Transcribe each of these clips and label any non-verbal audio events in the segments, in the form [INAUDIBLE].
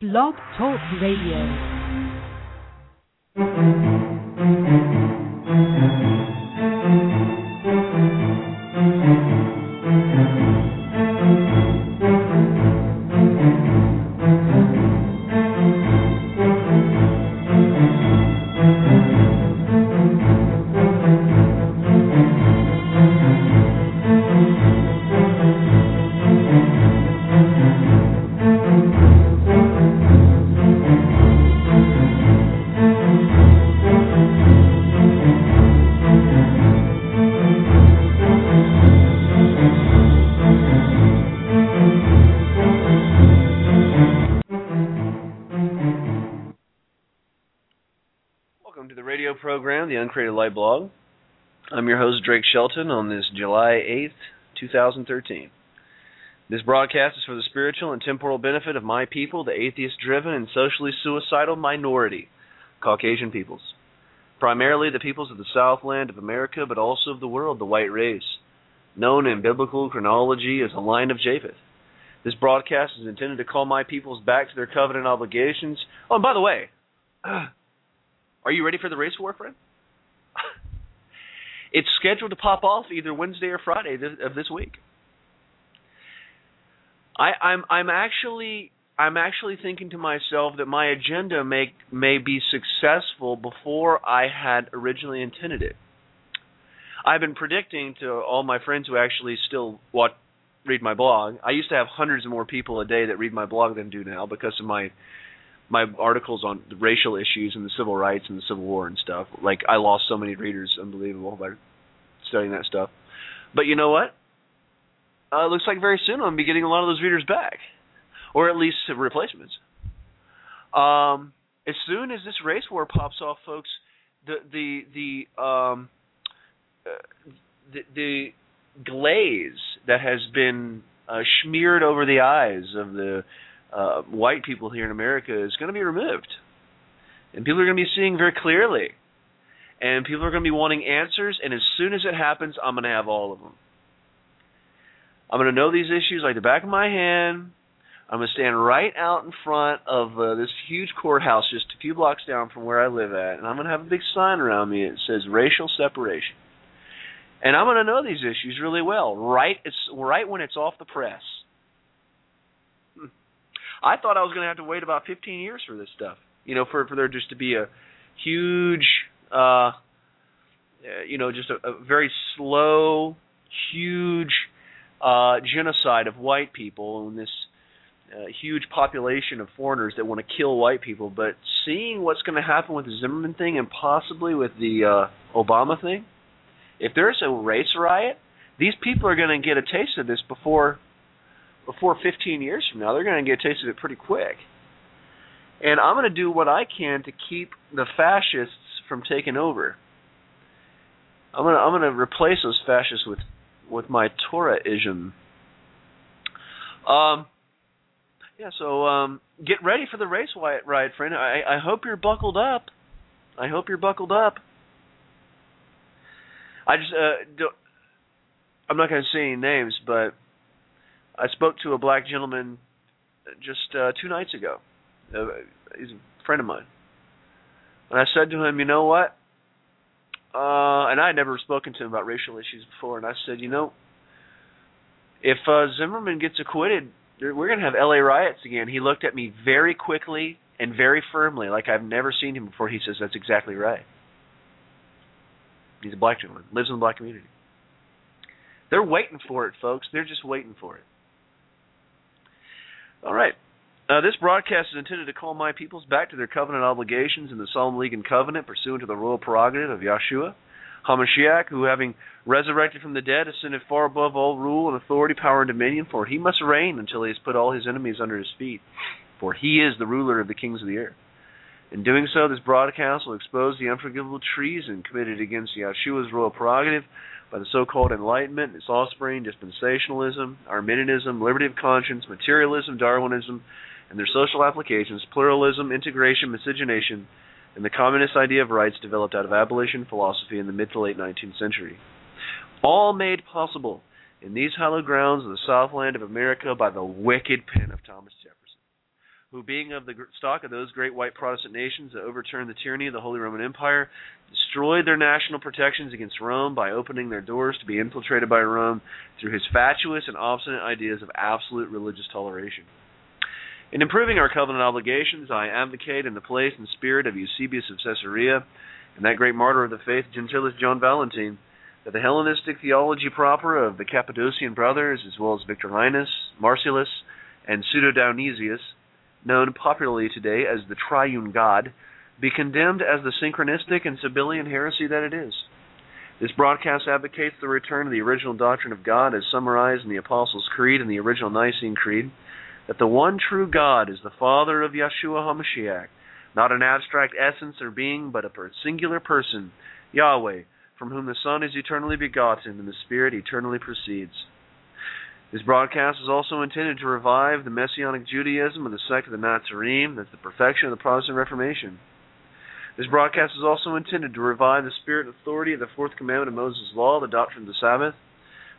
Blog Talk Radio. Light Blog. I'm your host, Drake Shelton, on this July 8th, 2013. This broadcast is for the spiritual and temporal benefit of my people, the atheist driven and socially suicidal minority, Caucasian peoples. Primarily the peoples of the Southland of America, but also of the world, the white race, known in biblical chronology as the line of Japheth. This broadcast is intended to call my peoples back to their covenant obligations. Oh, and by the way, [CLEARS THROAT] are you ready for the race war, friend? It's scheduled to pop off either Wednesday or Friday of this week. I, I'm I'm actually I'm actually thinking to myself that my agenda may may be successful before I had originally intended it. I've been predicting to all my friends who actually still watch read my blog. I used to have hundreds of more people a day that read my blog than do now because of my my articles on racial issues and the civil rights and the Civil War and stuff. Like I lost so many readers, unbelievable by studying that stuff. But you know what? Uh, it looks like very soon I'm gonna be getting a lot of those readers back, or at least replacements. Um, as soon as this race war pops off, folks, the the the um, uh, the, the glaze that has been uh, smeared over the eyes of the uh, white people here in America is going to be removed, and people are going to be seeing very clearly, and people are going to be wanting answers. And as soon as it happens, I'm going to have all of them. I'm going to know these issues like the back of my hand. I'm going to stand right out in front of uh, this huge courthouse just a few blocks down from where I live at, and I'm going to have a big sign around me that says racial separation. And I'm going to know these issues really well, right? It's right when it's off the press. I thought I was going to have to wait about 15 years for this stuff. You know, for for there just to be a huge, uh, you know, just a, a very slow, huge uh, genocide of white people and this uh, huge population of foreigners that want to kill white people. But seeing what's going to happen with the Zimmerman thing and possibly with the uh, Obama thing, if there's a race riot, these people are going to get a taste of this before before 15 years from now, they're going to get a taste of it pretty quick. And I'm going to do what I can to keep the fascists from taking over. I'm going to I'm going to replace those fascists with with my Torahism. Um, yeah. So um, get ready for the race riot, friend. I I hope you're buckled up. I hope you're buckled up. I just uh, I'm not going to say any names, but I spoke to a black gentleman just uh, two nights ago. Uh, he's a friend of mine, and I said to him, "You know what?" Uh, and I had never spoken to him about racial issues before, and I said, "You know, if uh, Zimmerman gets acquitted, we're going to have L.A. riots again." He looked at me very quickly and very firmly, like I've never seen him before. He says, "That's exactly right." He's a black gentleman, lives in the black community. They're waiting for it, folks. They're just waiting for it. All right. Uh, this broadcast is intended to call my peoples back to their covenant obligations in the Solemn League and Covenant pursuant to the royal prerogative of Yahshua, HaMashiach, who having resurrected from the dead ascended far above all rule and authority, power, and dominion, for he must reign until he has put all his enemies under his feet, for he is the ruler of the kings of the earth. In doing so, this broadcast will expose the unforgivable treason committed against Yahshua's royal prerogative by the so-called Enlightenment, its offspring, dispensationalism, Arminianism, liberty of conscience, materialism, Darwinism, and their social applications, pluralism, integration, miscegenation, and the communist idea of rights developed out of abolition philosophy in the mid to late 19th century. All made possible in these hallowed grounds of the Southland of America by the wicked pen of Thomas Jefferson. Who, being of the stock of those great white Protestant nations that overturned the tyranny of the Holy Roman Empire, destroyed their national protections against Rome by opening their doors to be infiltrated by Rome through his fatuous and obstinate ideas of absolute religious toleration. In improving our covenant obligations, I advocate in the place and spirit of Eusebius of Caesarea and that great martyr of the faith, Gentilis John Valentine, that the Hellenistic theology proper of the Cappadocian brothers, as well as Victorinus, Marcellus, and Pseudo Dionysius, known popularly today as the Triune God, be condemned as the synchronistic and Sabellian heresy that it is. This broadcast advocates the return of the original doctrine of God as summarized in the Apostles' Creed and the original Nicene Creed, that the one true God is the Father of Yeshua HaMashiach, not an abstract essence or being, but a singular person, Yahweh, from whom the Son is eternally begotten and the Spirit eternally proceeds. This broadcast is also intended to revive the Messianic Judaism of the sect of the Nazarene, that's the perfection of the Protestant Reformation. This broadcast is also intended to revive the spirit and authority of the fourth commandment of Moses' law, the doctrine of the Sabbath,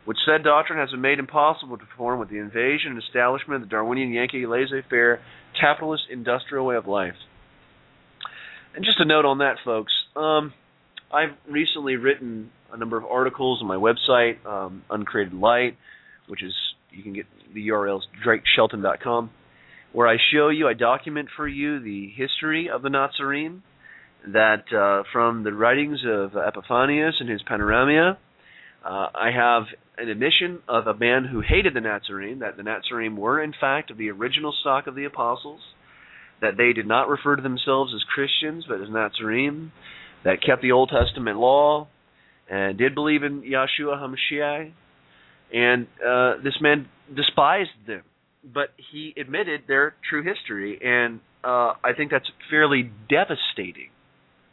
which said doctrine has been made impossible to perform with the invasion and establishment of the Darwinian Yankee laissez-faire capitalist industrial way of life. And just a note on that, folks. Um, I've recently written a number of articles on my website, um, Uncreated Light, which is you can get the URL is drakeshelton.com, where I show you, I document for you the history of the Nazarene, that uh, from the writings of Epiphanius and his Panarion, uh, I have an admission of a man who hated the Nazarene, that the Nazarene were in fact of the original stock of the apostles, that they did not refer to themselves as Christians but as Nazarene, that kept the Old Testament law, and did believe in Yeshua HaMashiach, and uh, this man despised them, but he admitted their true history, and uh, I think that's fairly devastating.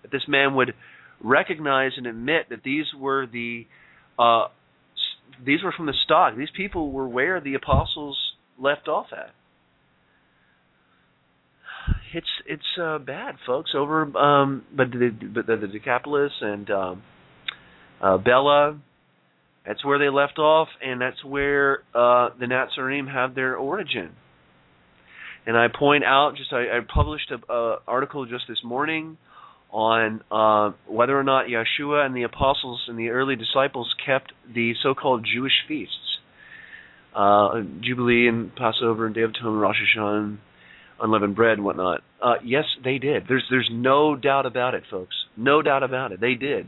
That this man would recognize and admit that these were the uh, these were from the stock. These people were where the apostles left off at. It's it's uh, bad, folks. Over, um, but the but the, the Decapolis and um, uh, Pella, that's where they left off, and that's where uh, the Nazarene have their origin. And I point out, just I, I published a, a article just this morning on uh, whether or not Yeshua and the apostles and the early disciples kept the so-called Jewish feasts, uh, Jubilee and Passover and Day of Atonement, Rosh Hashanah, unleavened bread and whatnot. Uh, yes, they did. There's there's no doubt about it, folks. No doubt about it. They did.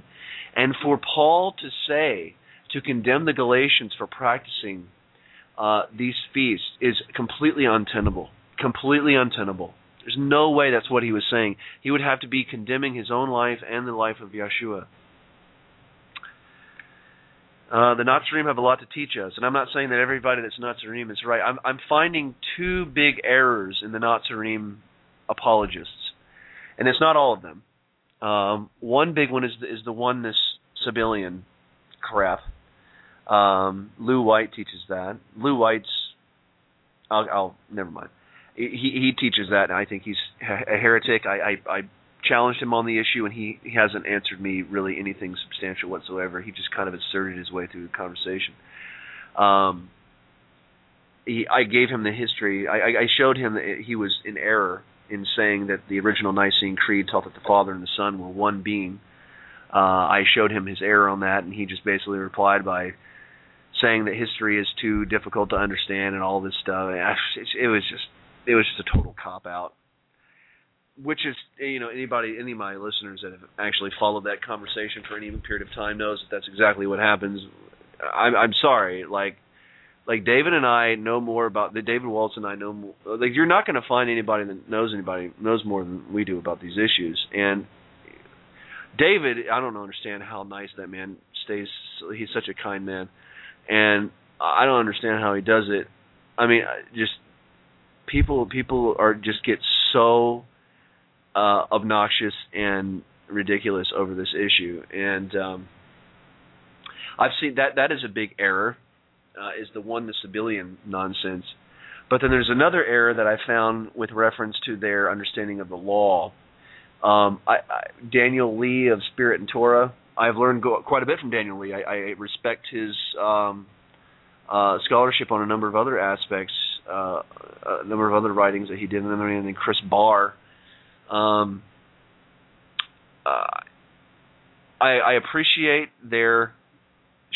And for Paul to say to condemn the Galatians for practicing uh, these feasts is completely untenable. Completely untenable. There's no way that's what he was saying. He would have to be condemning his own life and the life of Yeshua. Uh, the Nazarene have a lot to teach us, and I'm not saying that everybody that's Nazarene is right. I'm, I'm finding two big errors in the Nazarene apologists, and it's not all of them. Um, one big one is the, is the oneness Sabellian crap. Um, Lew White teaches that. Lew White's, I'll, I'll never mind he he teaches that, and I think he's a heretic. I I, I challenged him on the issue, and he, he hasn't answered me really anything substantial whatsoever. He just kind of asserted his way through the conversation. Um, he, I gave him the history. I, I showed him that he was in error in saying that the original Nicene Creed taught that the Father and the Son were one being. Uh, I showed him his error on that, and he just basically replied by saying that history is too difficult to understand and all this stuff. It was just it was just a total cop out. Which is, you know, anybody, any of my listeners that have actually followed that conversation for any period of time knows that that's exactly what happens. I'm, I'm sorry, like, like David and I know more about the David Waltz and I know more. Like, you're not going to find anybody that knows anybody knows more than we do about these issues. And David, I don't understand how nice that man stays. He's such a kind man, and I don't understand how he does it. I mean, just people people are just get so uh, obnoxious and ridiculous over this issue, and um, I've seen that that is a big error. Uh, is the one the Sabellian nonsense, but then there's another error that I found with reference to their understanding of the law. Um, I, I, Daniel Lee of Spirit and Torah. I've learned go, quite a bit from Daniel Lee. I, I respect his um, uh, scholarship on a number of other aspects uh, a number of other writings that he did, and then Chris Barr. Um, uh, I, I appreciate their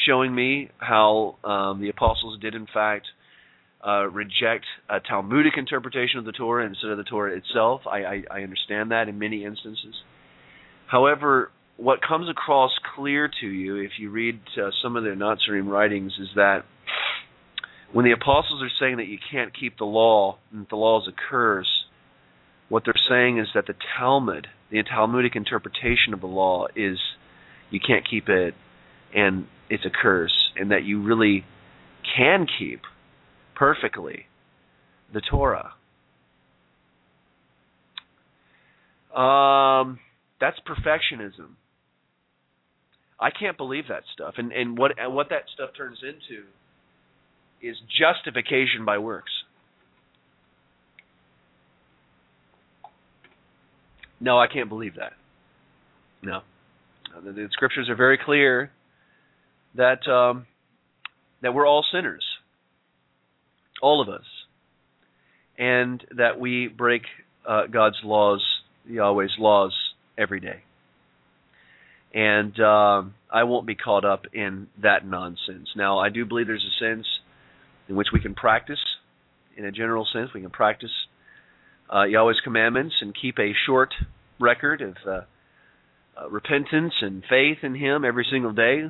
showing me how um, the apostles did, in fact, uh, reject a Talmudic interpretation of the Torah instead of the Torah itself. I, I, I understand that in many instances. However, what comes across clear to you if you read uh, some of their Nazarene writings is that when the apostles are saying that you can't keep the law and that the law is a curse, what they're saying is that the Talmud, the Talmudic interpretation of the law, is you can't keep it and it's a curse, and that you really can keep perfectly the Torah. Um, that's perfectionism. I can't believe that stuff. And and what and what that stuff turns into is justification by works. No, I can't believe that. No. The, the scriptures are very clear that um, that we're all sinners, all of us, and that we break uh, God's laws, Yahweh's laws, every day and uh, I won't be caught up in that nonsense. Now, I do believe there's a sense in which we can practice, in a general sense, we can practice uh, Yahweh's commandments and keep a short record of uh, uh, repentance and faith in Him every single day.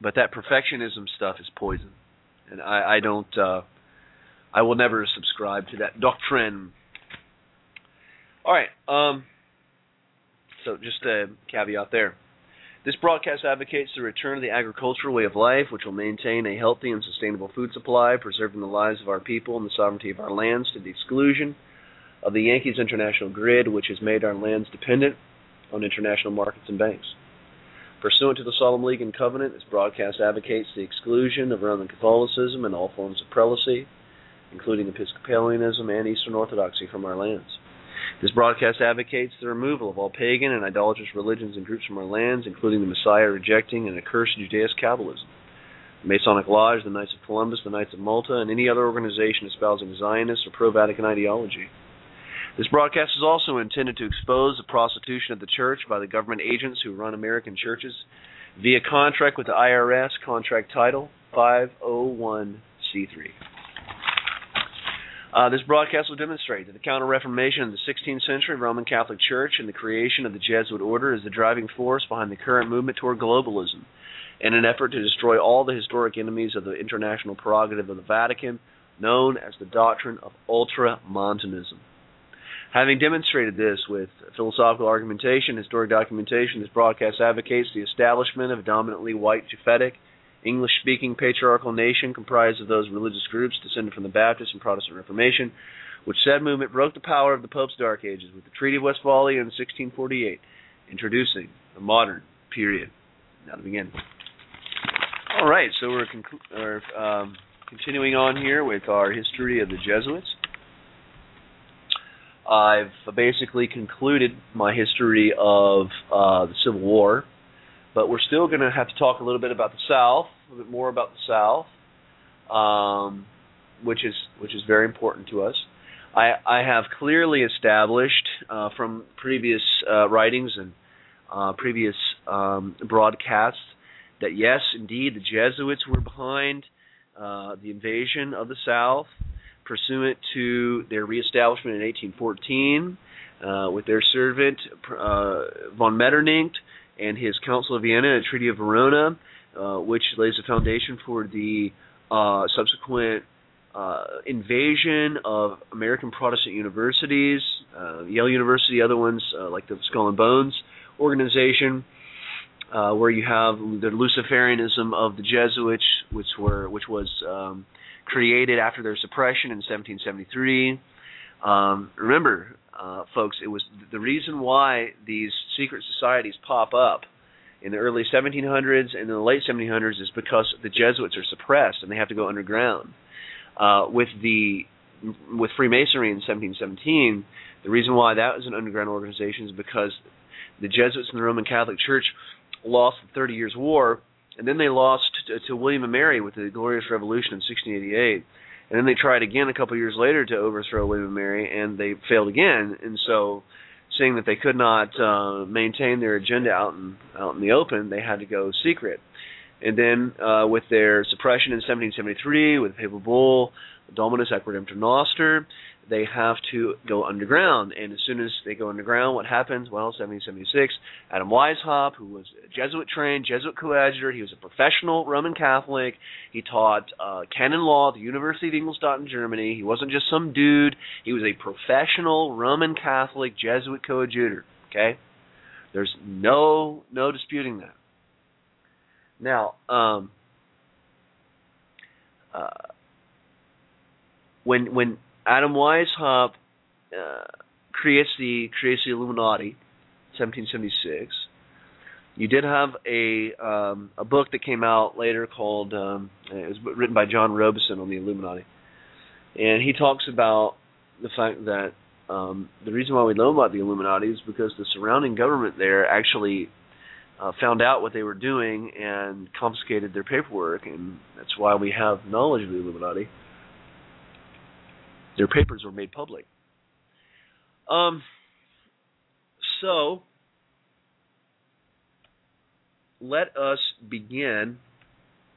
But that perfectionism stuff is poison, and I, I don't. Uh, I will never subscribe to that doctrine. All right. Um, so just a caveat there. This broadcast advocates the return of the agricultural way of life, which will maintain a healthy and sustainable food supply, preserving the lives of our people and the sovereignty of our lands to the exclusion of the Yankees international grid, which has made our lands dependent on international markets and banks. Pursuant to the Solemn League and Covenant, this broadcast advocates the exclusion of Roman Catholicism and all forms of prelacy, including Episcopalianism and Eastern Orthodoxy, from our lands. This broadcast advocates the removal of all pagan and idolatrous religions and groups from our lands, including the Messiah rejecting and accursed Judaist Kabbalism. The Masonic Lodge, the Knights of Columbus, the Knights of Malta, and any other organization espousing Zionist or pro Vatican ideology. This broadcast is also intended to expose the prostitution of the church by the government agents who run American churches via contract with the IRS, contract title 501c3. Uh, this broadcast will demonstrate that the Counter Reformation of the 16th century Roman Catholic Church and the creation of the Jesuit order is the driving force behind the current movement toward globalism in an effort to destroy all the historic enemies of the international prerogative of the Vatican, known as the doctrine of ultramontanism. Having demonstrated this with philosophical argumentation, historic documentation, this broadcast advocates the establishment of a dominantly white Japhetic English speaking patriarchal nation comprised of those religious groups descended from the Baptist and Protestant Reformation, which said movement broke the power of the Pope's Dark Ages with the Treaty of Westphalia in 1648, introducing the modern period. Now to begin. All right, so we're conclu- um, continuing on here with our history of the Jesuits. I've basically concluded my history of uh, the Civil War but we're still going to have to talk a little bit about the South, a little bit more about the South, um, which is which is very important to us. I, I have clearly established uh, from previous uh, writings and uh, previous um, broadcasts that yes, indeed, the Jesuits were behind uh, the invasion of the South, pursuant to their reestablishment in 1814 uh, with their servant uh, von Metternich and his Council of Vienna and Treaty of Verona, uh, which lays the foundation for the uh, subsequent uh, invasion of American Protestant universities, uh, Yale University, other ones uh, like the Skull and Bones organization, uh, where you have the Luciferianism of the Jesuits, which were which was um, created after their suppression in 1773. Um, remember, folks, it was the reason why these secret societies pop up in the early 1700s and in the late 1700s is because the Jesuits are suppressed and they have to go underground. Uh, with the with Freemasonry in 1717, the reason why that was an underground organization is because the Jesuits and the Roman Catholic Church lost the Thirty Years' War, and then they lost to, to William and Mary with the Glorious Revolution in 1688. and then they tried again a couple years later to overthrow William and Mary, and they failed again. And so, seeing that they could not uh, maintain their agenda out in out in the open, they had to go secret. And then, uh, with their suppression in 1773, with the papal bull Dominus Redemptor Noster, they have to go underground. And as soon as they go underground, what happens? Well, 1776, Adam Weishaupt, who was Jesuit trained, Jesuit coadjutor, he was a professional Roman Catholic. He taught uh, canon law at the University of Ingolstadt in Germany. He wasn't just some dude. He was a professional Roman Catholic Jesuit coadjutor. Okay, there's no no disputing that. Now, um, uh, when when Adam Weishaupt uh, creates the creates the Illuminati, 1776. You did have a um, a book that came out later called um, it was written by John Robison on the Illuminati, and he talks about the fact that um, the reason why we know about the Illuminati is because the surrounding government there actually uh, found out what they were doing and confiscated their paperwork, and that's why we have knowledge of the Illuminati their papers were made public. Um, so let us begin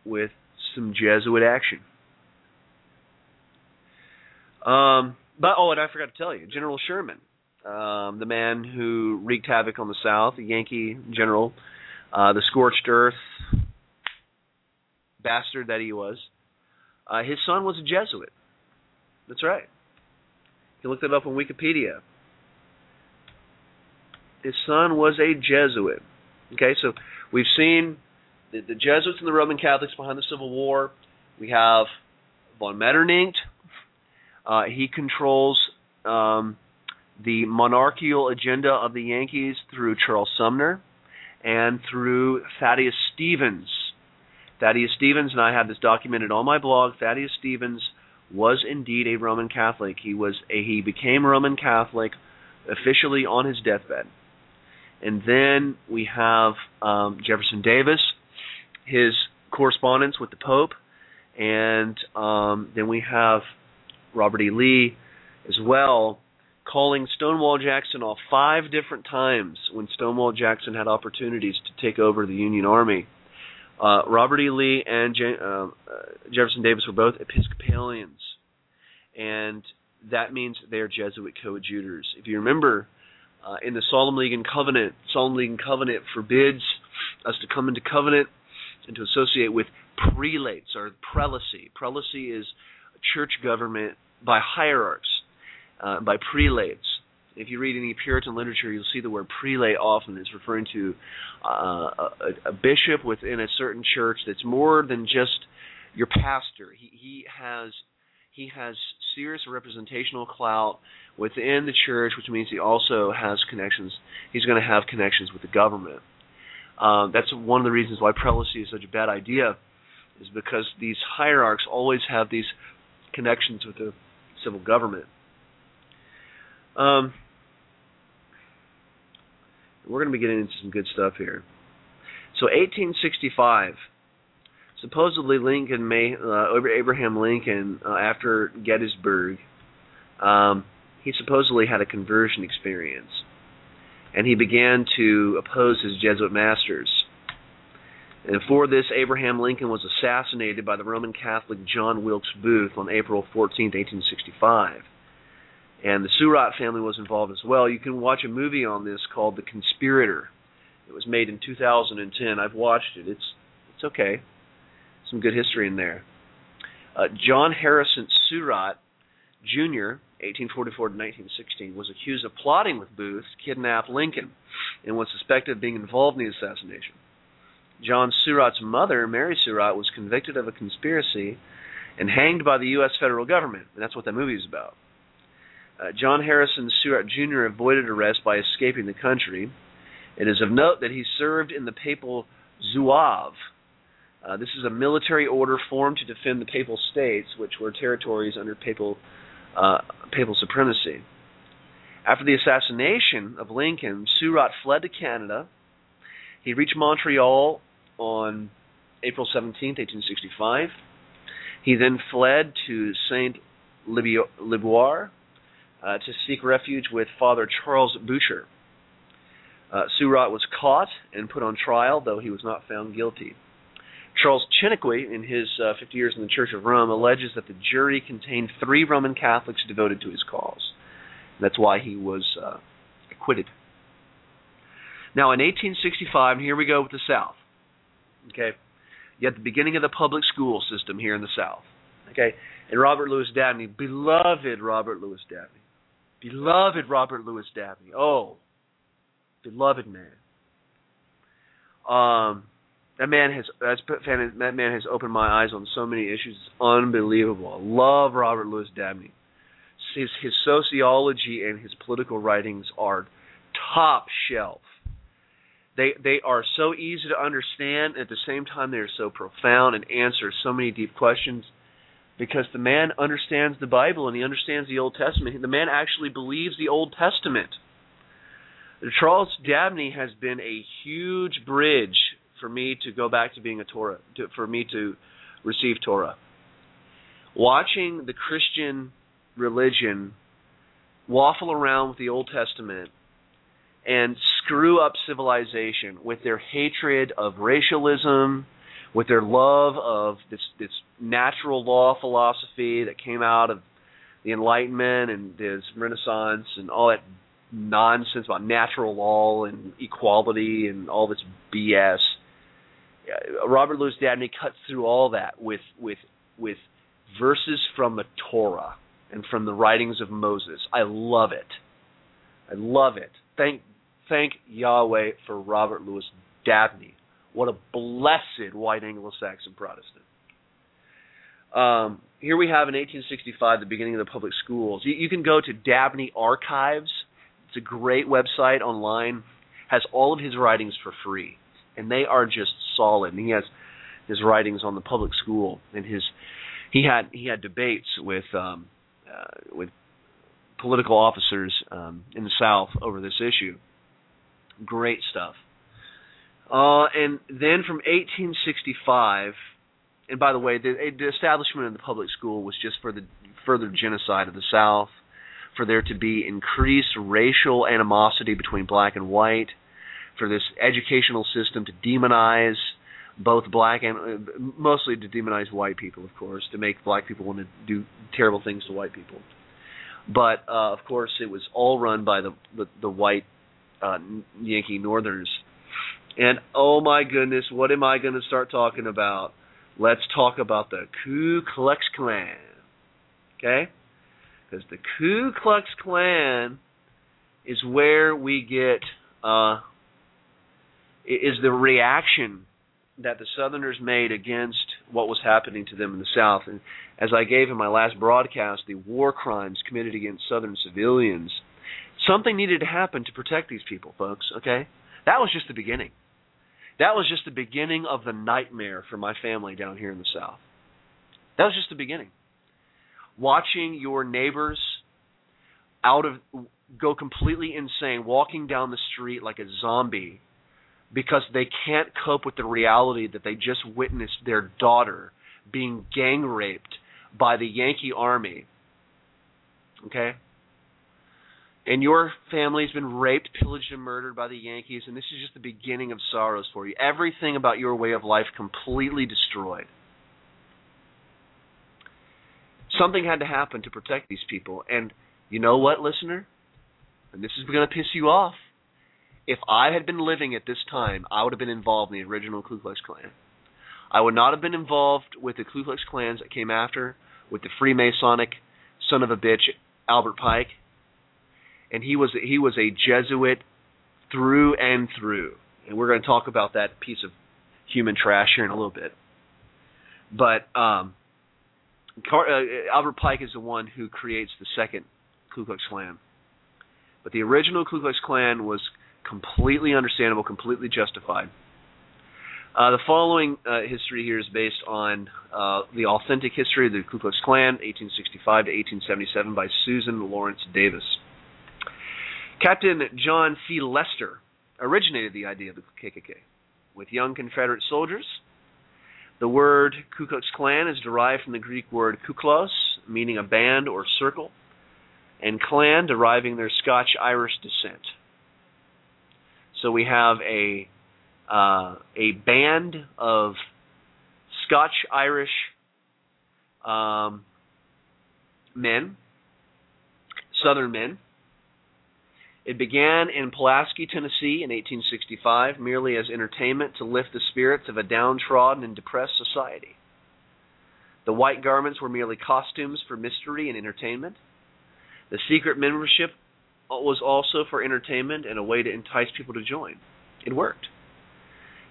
with some Jesuit action. Um, but oh, and I forgot to tell you, General Sherman, um, the man who wreaked havoc on the South, the Yankee general, uh, the scorched earth bastard that he was. Uh, his son was a Jesuit. That's right. You look that up on Wikipedia. His son was a Jesuit. Okay, so we've seen the, the Jesuits and the Roman Catholics behind the Civil War. We have von Metternich. Uh, he controls um, the monarchical agenda of the Yankees through Charles Sumner and through Thaddeus Stevens. Thaddeus Stevens, and I have this documented on my blog. Thaddeus Stevens was indeed a Roman Catholic. He was a, he became Roman Catholic officially on his deathbed. And then we have um, Jefferson Davis, his correspondence with the Pope, and um, then we have Robert E. Lee as well, calling Stonewall Jackson off five different times when Stonewall Jackson had opportunities to take over the Union Army. Uh, Robert E. Lee and uh, uh, Jefferson Davis were both Episcopalians, and that means they are Jesuit coadjutors. If you remember, uh, in the Solemn League and Covenant, Solemn League and Covenant forbids us to come into covenant and to associate with prelates or prelacy. Prelacy is church government by hierarchs, uh, by prelates if you read any Puritan literature, you'll see the word prelate often. It's referring to uh, a, a bishop within a certain church that's more than just your pastor. He, he has he has serious representational clout within the church, which means he also has connections. He's going to have connections with the government. Um, that's one of the reasons why prelacy is such a bad idea, is because these hierarchs always have these connections with the civil government. Um, we're going to be getting into some good stuff here. So 1865, supposedly Lincoln may uh, Abraham Lincoln uh, after Gettysburg, um, he supposedly had a conversion experience, and he began to oppose his Jesuit masters. And for this, Abraham Lincoln was assassinated by the Roman Catholic John Wilkes Booth on April 14, 1865 and the Surratt family was involved as well. You can watch a movie on this called The Conspirator. It was made in 2010. I've watched it. It's it's okay. Some good history in there. Uh, John Harrison Surratt Jr., 1844 to 1916, was accused of plotting with Booth to kidnap Lincoln and was suspected of being involved in the assassination. John Surratt's mother, Mary Surratt, was convicted of a conspiracy and hanged by the U.S. federal government. And that's what that movie is about. Uh, John Harrison Surratt Jr. avoided arrest by escaping the country. It is of note that he served in the papal Zouave. Uh, this is a military order formed to defend the papal states, which were territories under papal uh, papal supremacy. After the assassination of Lincoln, Surratt fled to Canada. He reached Montreal on April 17, 1865. He then fled to Saint Liboire uh, to seek refuge with Father Charles Boucher. Uh, Surratt was caught and put on trial, though he was not found guilty. Charles Chiniquy, in his uh, 50 Years in the Church of Rome, alleges that the jury contained three Roman Catholics devoted to his cause. That's why he was uh, acquitted. Now, in 1865, and here we go with the South. Okay, you had the beginning of the public school system here in the South. Okay, and Robert Louis Dabney, beloved Robert Louis Dabney, beloved Robert Louis Dabney. Oh, beloved man. Um, that man has that man has opened my eyes on so many issues. It's unbelievable. I love Robert Louis Dabney. His his sociology and his political writings are top shelf. They they are so easy to understand. At the same time, they are so profound and answer so many deep questions. Because the man understands the Bible and he understands the Old Testament. The man actually believes the Old Testament. Charles Dabney has been a huge bridge for me to go back to being a Torah, to, for me to receive Torah. Watching the Christian religion waffle around with the Old Testament and screw up civilization with their hatred of racialism, with their love of this this natural law philosophy that came out of the Enlightenment and this Renaissance and all that nonsense about natural law and equality and all this BS. Uh, Robert Louis Dabney cuts through all that with with with verses from the Torah and from the writings of Moses. I love it. I love it. Thank thank Yahweh for Robert Louis Dabney. What a blessed white Anglo-Saxon Protestant. Um, here we have in 1865 the beginning of the public schools. You, you can go to Dabney Archives. It's a great website online. Has all of his writings for free, and they are just solid. And he has his writings on the public school and his he had he had debates with um, uh, with political officers um, in the South over this issue. Great stuff. Uh, and then from 1865, and by the way, the, the establishment of the public school was just for the further genocide of the South, for there to be increased racial animosity between black and white, for this educational system to demonize both black and uh, mostly to demonize white people, of course, to make black people want to do terrible things to white people. But uh, of course, it was all run by the the, the white uh, Yankee Northerners. And oh my goodness, what am I going to start talking about? Let's talk about the Ku Klux Klan. Okay? Because the Ku Klux Klan is where we get uh, is the reaction that the Southerners made against what was happening to them in the South. And as I gave in my last broadcast, the war crimes committed against Southern civilians Something needed to happen to protect these people, folks, okay? That was just the beginning. That was just the beginning of the nightmare for my family down here in the South. That was just the beginning. Watching your neighbors out of go completely insane, walking down the street like a zombie because they can't cope with the reality that they just witnessed their daughter being gang raped by the Yankee army. Okay? And your family's been raped, pillaged, and murdered by the Yankees, and this is just the beginning of sorrows for you. Everything about your way of life completely destroyed. Something had to happen to protect these people, and you know what, listener? And this is going to piss you off. If I had been living at this time, I would have been involved in the original Ku Klux Klan. I would not have been involved with the Ku Klux Klans that came after, with the Freemasonic son of a bitch Albert Pike and he was he was a Jesuit through and through. And we're going to talk about that piece of human trash here in a little bit. But um, Car- uh, Albert Pike is the one who creates the second Ku Klux Klan. But the original Ku Klux Klan was completely understandable, completely justified. Uh, the following uh, history here is based on uh, the authentic history of the Ku Klux Klan, 1865 to 1877, by Susan Lawrence Davis. Captain John C. Lester originated the idea of the KKK with young Confederate soldiers The word Ku Klux Klan is derived from the Greek word kuklos, meaning a band or circle, and clan deriving their Scotch Irish descent. So we have a uh, a band of Scotch Irish um, men, Southern men. It began in Pulaski, Tennessee in 1865, merely as entertainment to lift the spirits of a downtrodden and depressed society. The white garments were merely costumes for mystery and entertainment. The secret membership was also for entertainment and a way to entice people to join. It worked.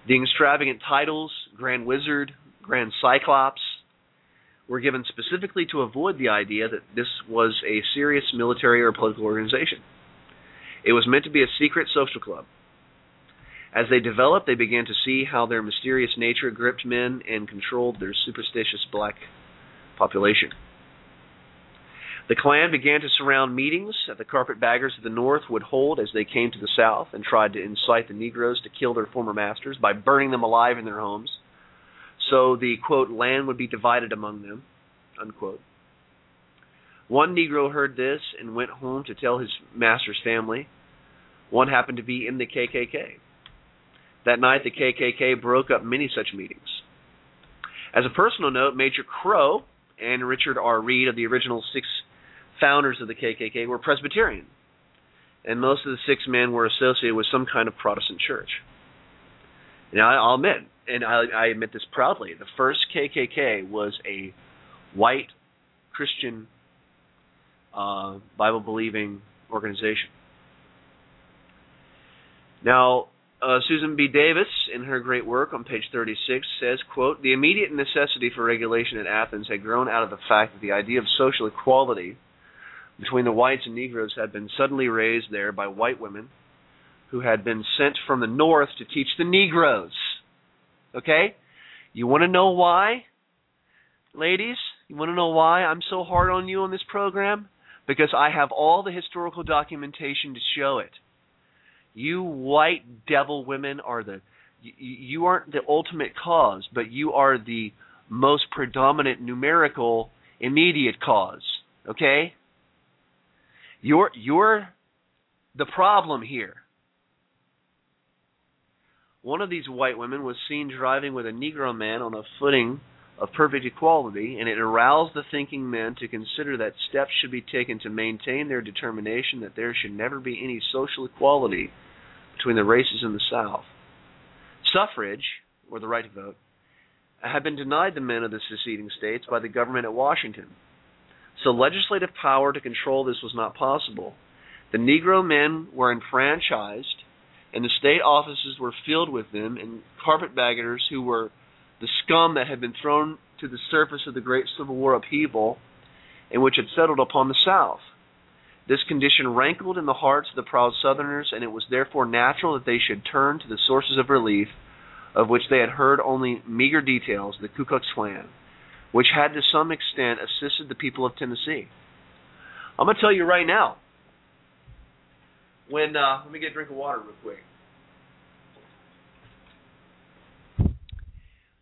The extravagant titles, Grand Wizard, Grand Cyclops, were given specifically to avoid the idea that this was a serious military or political organization. It was meant to be a secret social club. As they developed, they began to see how their mysterious nature gripped men and controlled their superstitious black population. The Klan began to surround meetings that the carpetbaggers of the North would hold as they came to the South and tried to incite the Negroes to kill their former masters by burning them alive in their homes. So the quote land would be divided among them, unquote. One Negro heard this and went home to tell his master's family. One happened to be in the KKK. That night, the KKK broke up many such meetings. As a personal note, Major Crowe and Richard R. Reed of the original six founders of the KKK were Presbyterian, and most of the six men were associated with some kind of Protestant church. Now, I'll admit, and I, I admit this proudly, the first KKK was a white Christian uh, Bible believing organization. Now, uh, Susan B. Davis, in her great work on page 36, says, quote, The immediate necessity for regulation in Athens had grown out of the fact that the idea of social equality between the whites and Negroes had been suddenly raised there by white women who had been sent from the north to teach the Negroes. Okay? You want to know why? Ladies, you want to know why I'm so hard on you on this program? Because I have all the historical documentation to show it. You white devil women are the you aren't the ultimate cause, but you are the most predominant numerical immediate cause. Okay? You're you're the problem here. One of these white women was seen driving with a Negro man on a footing of perfect equality, and it aroused the thinking men to consider that steps should be taken to maintain their determination that there should never be any social equality between the races in the South. Suffrage, or the right to vote, had been denied the men of the seceding states by the government at Washington. So legislative power to control this was not possible. The Negro men were enfranchised, and the state offices were filled with them, and carpetbaggers who were the scum that had been thrown to the surface of the great Civil War upheaval and which had settled upon the South. This condition rankled in the hearts of the proud Southerners, and it was therefore natural that they should turn to the sources of relief, of which they had heard only meager details, the Ku Klux Klan, which had to some extent assisted the people of Tennessee. I'm going to tell you right now. When uh, let me get a drink of water real quick.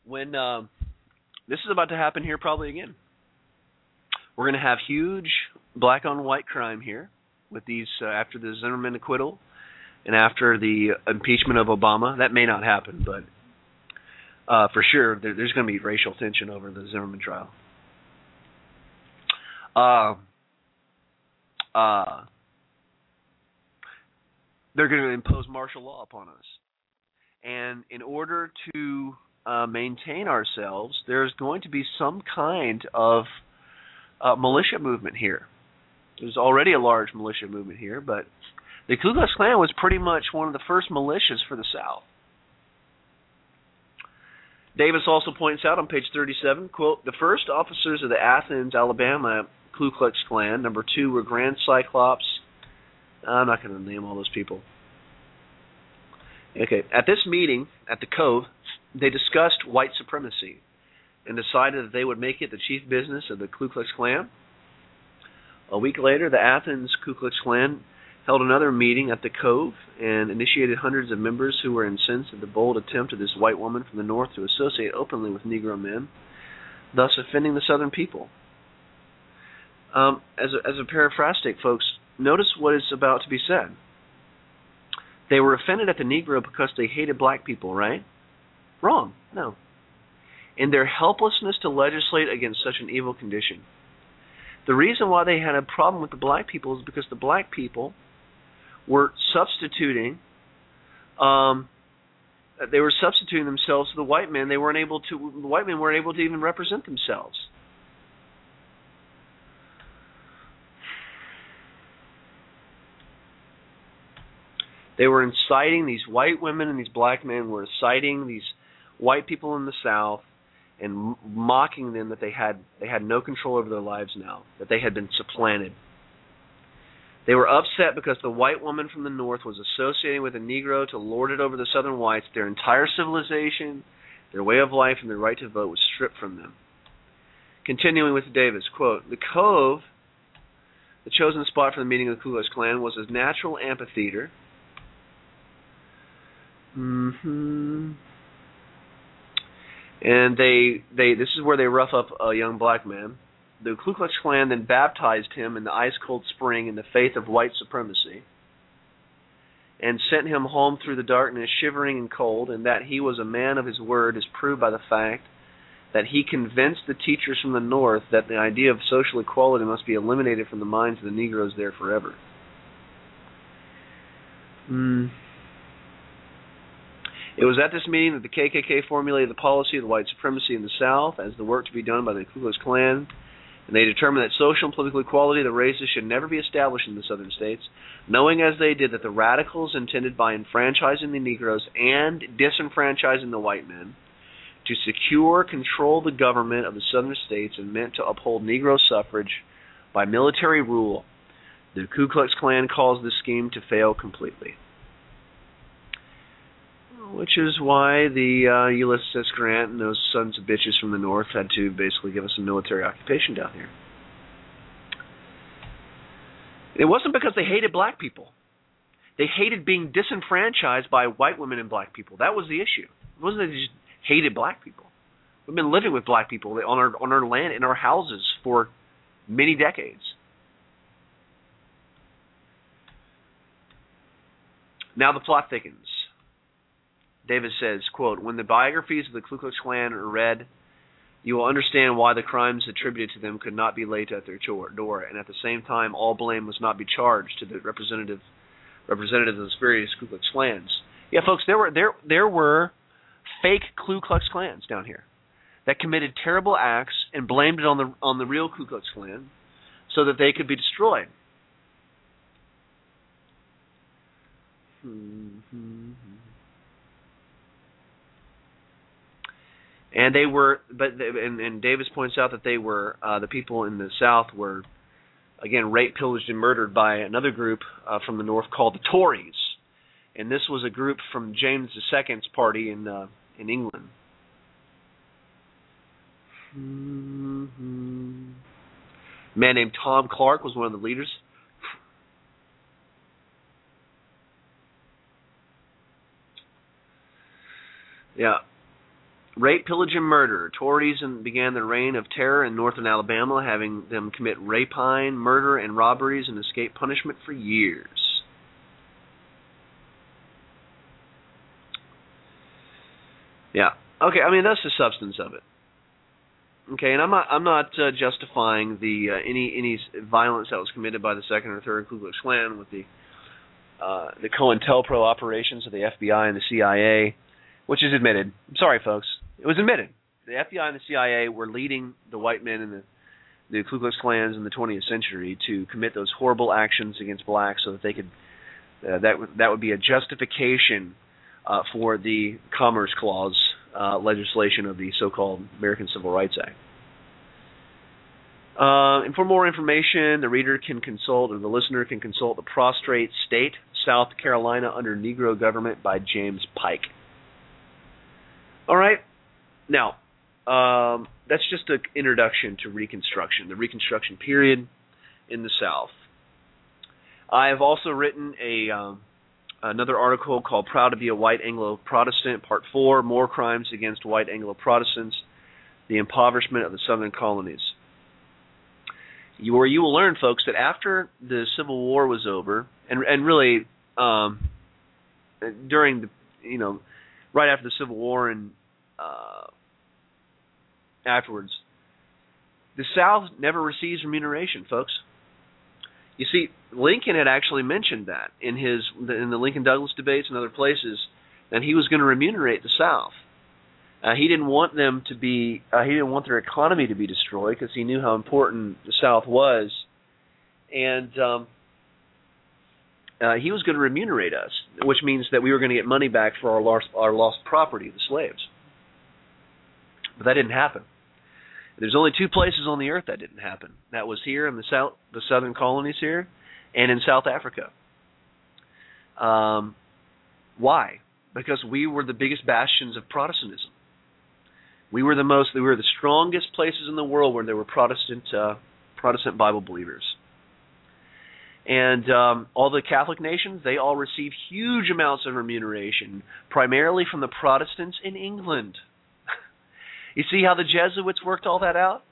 When uh, this is about to happen here probably again. We're going to have huge black on white crime here with these uh, after the Zimmerman acquittal and after the impeachment of Obama. That may not happen, but uh, for sure there, there's going to be racial tension over the Zimmerman trial. Uh, uh, they're going to impose martial law upon us. And in order to uh, maintain ourselves, there's going to be some kind of uh, militia movement here. There's already a large militia movement here, but the Ku Klux Klan was pretty much one of the first militias for the South. Davis also points out on page 37, quote, the first officers of the Athens, Alabama Ku Klux Klan, number two were Grand Cyclops. I'm not going to name all those people. Okay, at this meeting at the Cove, they discussed white supremacy and decided that they would make it the chief business of the Ku Klux Klan. A week later, the Athens Ku Klux Klan held another meeting at the Cove and initiated hundreds of members who were incensed at the bold attempt of this white woman from the North to associate openly with Negro men, thus offending the Southern people. Um, as, a, as a paraphrastic, folks, notice what is about to be said. They were offended at the Negro because they hated black people, right? Wrong. No. In their helplessness to legislate against such an evil condition. The reason why they had a problem with the black people is because the black people were substituting um, they were substituting themselves to the white men. They weren't able to the white men weren't able to even represent themselves. They were inciting these white women and these black men were inciting these white people in the South and mocking them that they had they had no control over their lives now, that they had been supplanted. They were upset because the white woman from the north was associating with a Negro to lord it over the southern whites. Their entire civilization, their way of life, and their right to vote was stripped from them. Continuing with Davis, quote, The Cove, the chosen spot for the meeting of the Ku Klux Klan, was a natural amphitheater hmm And they they this is where they rough up a young black man. The Ku Klux Klan then baptized him in the ice cold spring in the faith of white supremacy, and sent him home through the darkness, shivering and cold. And that he was a man of his word is proved by the fact that he convinced the teachers from the North that the idea of social equality must be eliminated from the minds of the Negroes there forever. Mm. It was at this meeting that the KKK formulated the policy of the white supremacy in the South as the work to be done by the Ku Klux Klan, and they determined that social and political equality of the races should never be established in the southern states, knowing as they did that the radicals intended by enfranchising the Negroes and disenfranchising the white men to secure control the government of the southern states and meant to uphold Negro suffrage by military rule. The Ku Klux Klan caused this scheme to fail completely which is why the uh, Ulysses S. Grant and those sons of bitches from the north had to basically give us a military occupation down here. It wasn't because they hated black people. They hated being disenfranchised by white women and black people. That was the issue. It wasn't that they just hated black people. We've been living with black people on our on our land in our houses for many decades. Now the plot thickens. Davis says, quote, When the biographies of the Ku Klux Klan are read, you will understand why the crimes attributed to them could not be laid at their door, and at the same time, all blame must not be charged to the representative representatives of the various Ku Klux Klans. Yeah, folks, there were there there were fake Ku Klux Klans down here that committed terrible acts and blamed it on the on the real Ku Klux Klan so that they could be destroyed. Mm-hmm. And they were but they, and, and Davis points out that they were uh, the people in the South were again raped, pillaged, and murdered by another group uh, from the North called the Tories, and this was a group from James II's party in uh, in England. Mm-hmm. A man named Tom Clark was one of the leaders. Yeah, Rape, pillage, and murder. Tories began their reign of terror in northern Alabama, having them commit rapine, murder, and robberies and escape punishment for years. Yeah. Okay. I mean, that's the substance of it. Okay, and I'm not I'm not uh, justifying the uh, any any violence that was committed by the second or third Ku Klux Klan with the uh, the COINTELPRO operations of the FBI and the CIA, which is admitted. I'm sorry, folks. It was admitted. The FBI and the CIA were leading the white men in the the Ku Klux Klans in the 20th century to commit those horrible actions against blacks, so that they could uh, that that would be a justification uh, for the Commerce Clause uh, legislation of the so-called American Civil Rights Act. Uh, and for more information, the reader can consult, or the listener can consult, "The Prostrate State, South Carolina Under Negro Government" by James Pike. All right, now, um, that's just an introduction to Reconstruction, the Reconstruction period in the South. I have also written a um, another article called "Proud to Be a White Anglo Protestant," Part Four: More Crimes Against White Anglo Protestants, the Impoverishment of the Southern Colonies. You, where you will learn, folks, that after the Civil War was over, and and really um, during the you know right after the Civil War and uh, afterwards, the South never receives remuneration, folks. You see, Lincoln had actually mentioned that in his in the Lincoln Douglas debates and other places that he was going to remunerate the South. Uh, he didn't want them to be. Uh, he didn't want their economy to be destroyed because he knew how important the South was, and um, uh, he was going to remunerate us, which means that we were going to get money back for our lost our lost property, the slaves. But that didn't happen. There's only two places on the earth that didn't happen. That was here in the south, the southern colonies here, and in South Africa. Um, why? Because we were the biggest bastions of Protestantism. We were the most, we were the strongest places in the world where there were Protestant, uh, Protestant Bible believers. And um, all the Catholic nations, they all received huge amounts of remuneration, primarily from the Protestants in England. You see how the Jesuits worked all that out?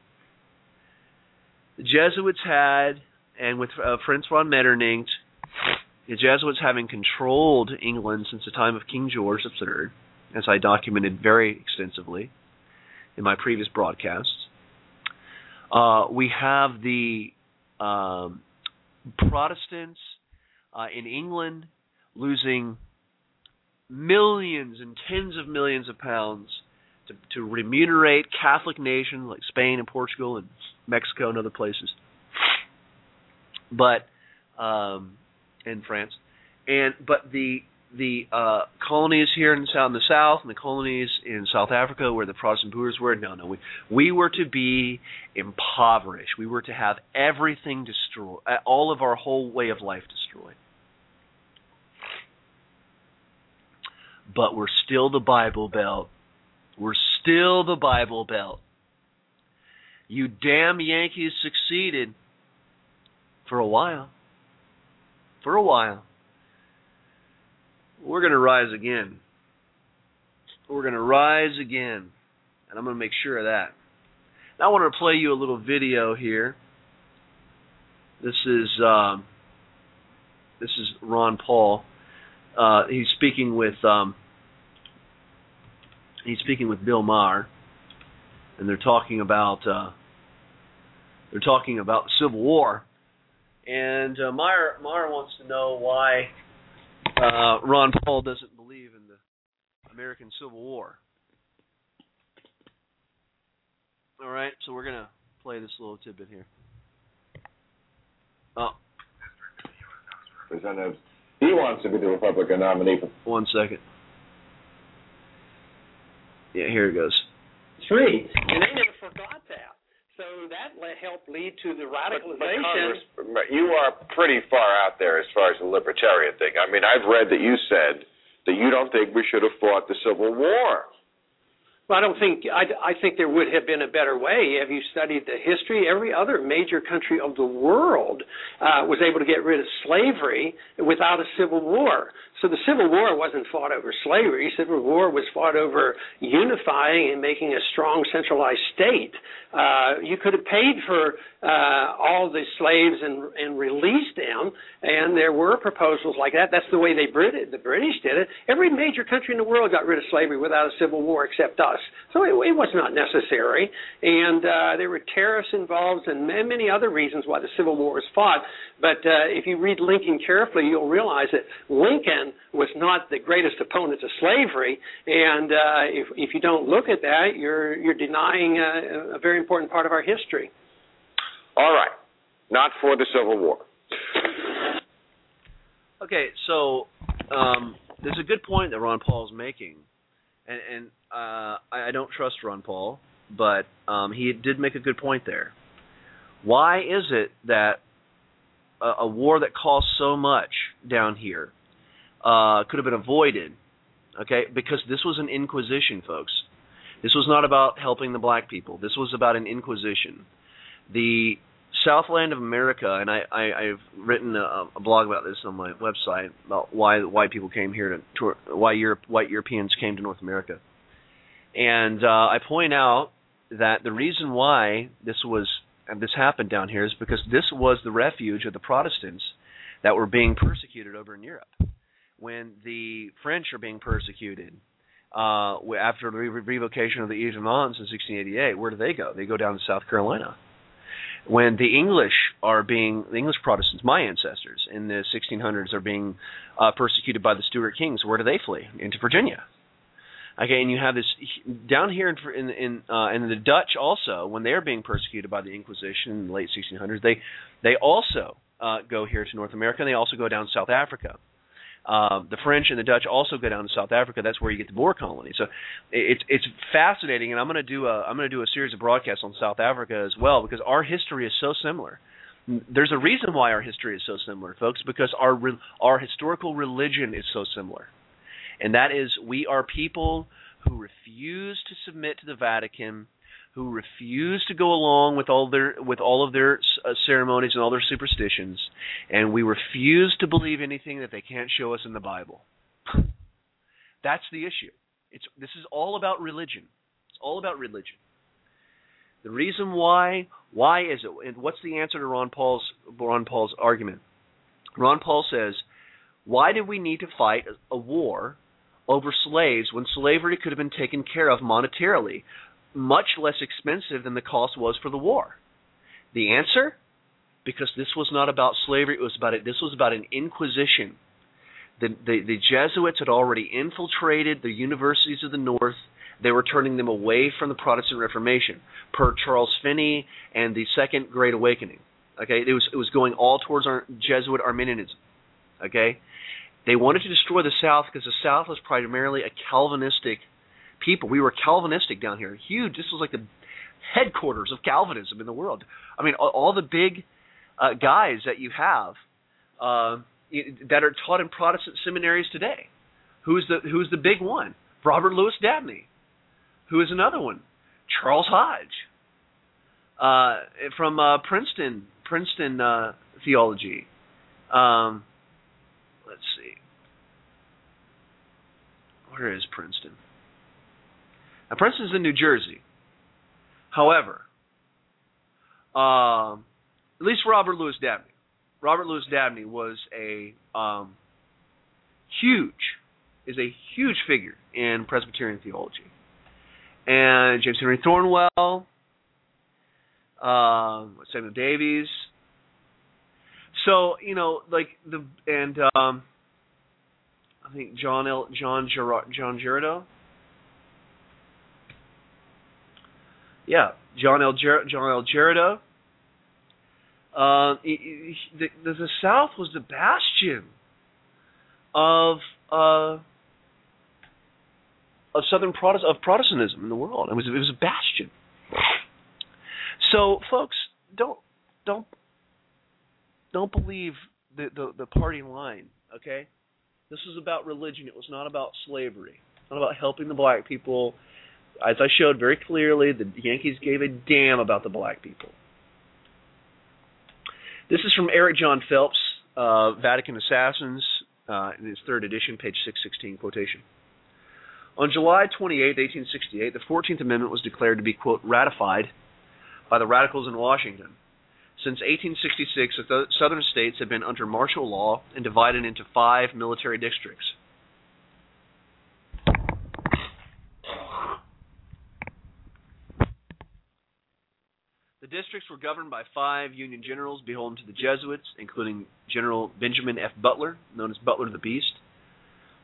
The Jesuits had, and with uh, Francois Metternich, the Jesuits having controlled England since the time of King George III, as I documented very extensively in my previous broadcasts. Uh, we have the um, Protestants uh, in England losing millions and tens of millions of pounds to, to remunerate Catholic nations like Spain and Portugal and Mexico and other places, but um, in France, and but the the uh, colonies here in the south, in the south, and the colonies in South Africa, where the Protestant Boers were. No, no, we we were to be impoverished. We were to have everything destroyed, uh, all of our whole way of life destroyed. But we're still the Bible Belt. We're still the Bible Belt. You damn Yankees succeeded for a while. For a while we're going to rise again. We're going to rise again. And I'm going to make sure of that. Now I want to play you a little video here. This is um, this is Ron Paul. Uh, he's speaking with um, he's speaking with Bill Maher, and they're talking about uh, they're talking about the Civil War. And uh, Maher Maher wants to know why uh, Ron Paul doesn't believe in the American Civil War. All right, so we're gonna play this little tidbit here. Oh. Representatives. He wants to be the Republican nominee. For- One second. Yeah, here it goes. Three, and they never forgot that. So that le- helped lead to the But, but radicalization. You are pretty far out there as far as the libertarian thing. I mean, I've read that you said that you don't think we should have fought the Civil War. Well, I don't think I, I think there would have been a better way. Have you studied the history? Every other major country of the world uh, was able to get rid of slavery without a civil war. So the Civil War wasn't fought over slavery. Civil War was fought over unifying and making a strong centralized state. Uh, you could have paid for uh, all the slaves and, and released them, and there were proposals like that. That's the way they Brit- the British did it. Every major country in the world got rid of slavery without a civil war except us. So it, it was not necessary, and uh, there were tariffs involved and many, many other reasons why the Civil War was fought. But uh, if you read Lincoln carefully, you'll realize that Lincoln was not the greatest opponent to slavery, and uh, if, if you don't look at that, you're you're denying uh, a very important part of our history. All right, not for the Civil War. Okay, so um, there's a good point that Ron Paul is making, and, and uh, I, don't trust Ron Paul, but um, he did make a good point there. Why is it that a, a war that costs so much down here uh, could have been avoided? Okay, because this was an inquisition, folks. This was not about helping the black people. This was about an inquisition. The Southland of America, and I, I I've written a, a blog about this on my website about why white people came here to tour, why Europe white Europeans came to North America, and uh, I point out that the reason why this was and this happened down here is because this was the refuge of the Protestants that were being persecuted over in Europe. When the French are being persecuted uh, after the revocation of the Edict of Nantes in 1688, where do they go? They go down to South Carolina when the English are being the English Protestants, my ancestors in the 1600s, are being uh, persecuted by the Stuart kings, where do they flee? Into Virginia. Okay, and you have this down here in in, in uh, and the Dutch also when they're being persecuted by the Inquisition in the late 1600s, they they also uh, go here to North America, and they also go down South Africa. Uh, the French and the Dutch also go down to South Africa. That's where you get the Boer colony. So it's it's fascinating, and I'm going to do a I'm going to do a series of broadcasts on South Africa as well because our history is so similar. There's a reason why our history is so similar, folks, because our our historical religion is so similar, and that is we are people who refuse to submit to the Vatican who refuse to go along with all their with all of their uh, ceremonies and all their superstitions, and we refuse to believe anything that they can't show us in the Bible. [LAUGHS] That's the issue. It's this is all about religion. It's all about religion. The reason why why is it? And what's the answer to Ron Paul's Ron Paul's argument? Ron Paul says, "Why did we need to fight a war over slaves when slavery could have been taken care of monetarily much less expensive than the cost was for the war. The answer? Because this was not about slavery, it was about it. This was about an inquisition. The, the, the Jesuits had already infiltrated the universities of the North. They were turning them away from the Protestant Reformation, per Charles Finney and the Second Great Awakening. Okay, it was it was going all towards our Jesuit Arminianism. Okay, they wanted to destroy the South because the South was primarily a Calvinistic people. We were Calvinistic down here, huge. This was like the headquarters of Calvinism in the world. I mean, all, the big uh, guys that you have uh, that are taught in Protestant seminaries today. Who's the Who's the big one? Robert Louis Dabney. Who is another one? Charles Hodge uh, from uh, Princeton Princeton uh, theology. Um, let's see. Where is Princeton? Now, Princeton's in New Jersey. However, um, at least Robert Louis Dabney. Robert Louis Dabney was a um, huge, is a huge figure in Presbyterian theology. And James Henry Thornwell, uh, Samuel Davies. So you know, like the and um, I think John L. John Gerard, John Girardeau. Yeah, John L. Ger- John L. Girardeau. Uh, the, the, the South was the bastion of uh, of Southern Protest of Protestantism in the world. It was it was a bastion. So, folks, don't don't don't believe the, the the party line. Okay, this was about religion. It was not about slavery. It's not about helping the black people as I showed very clearly, the Yankees gave a damn about the black people. This is from Eric John Phelps, uh, Vatican Assassins, uh, in his third edition, page 616, quotation. On July 28, 1868, the 14th Amendment was declared to be, quote, ratified by the radicals in Washington. Since 1866, the southern states had been under martial law and divided into five military districts. The districts were governed by five Union generals beholden to the Jesuits, including General Benjamin F. Butler, known as Butler the Beast,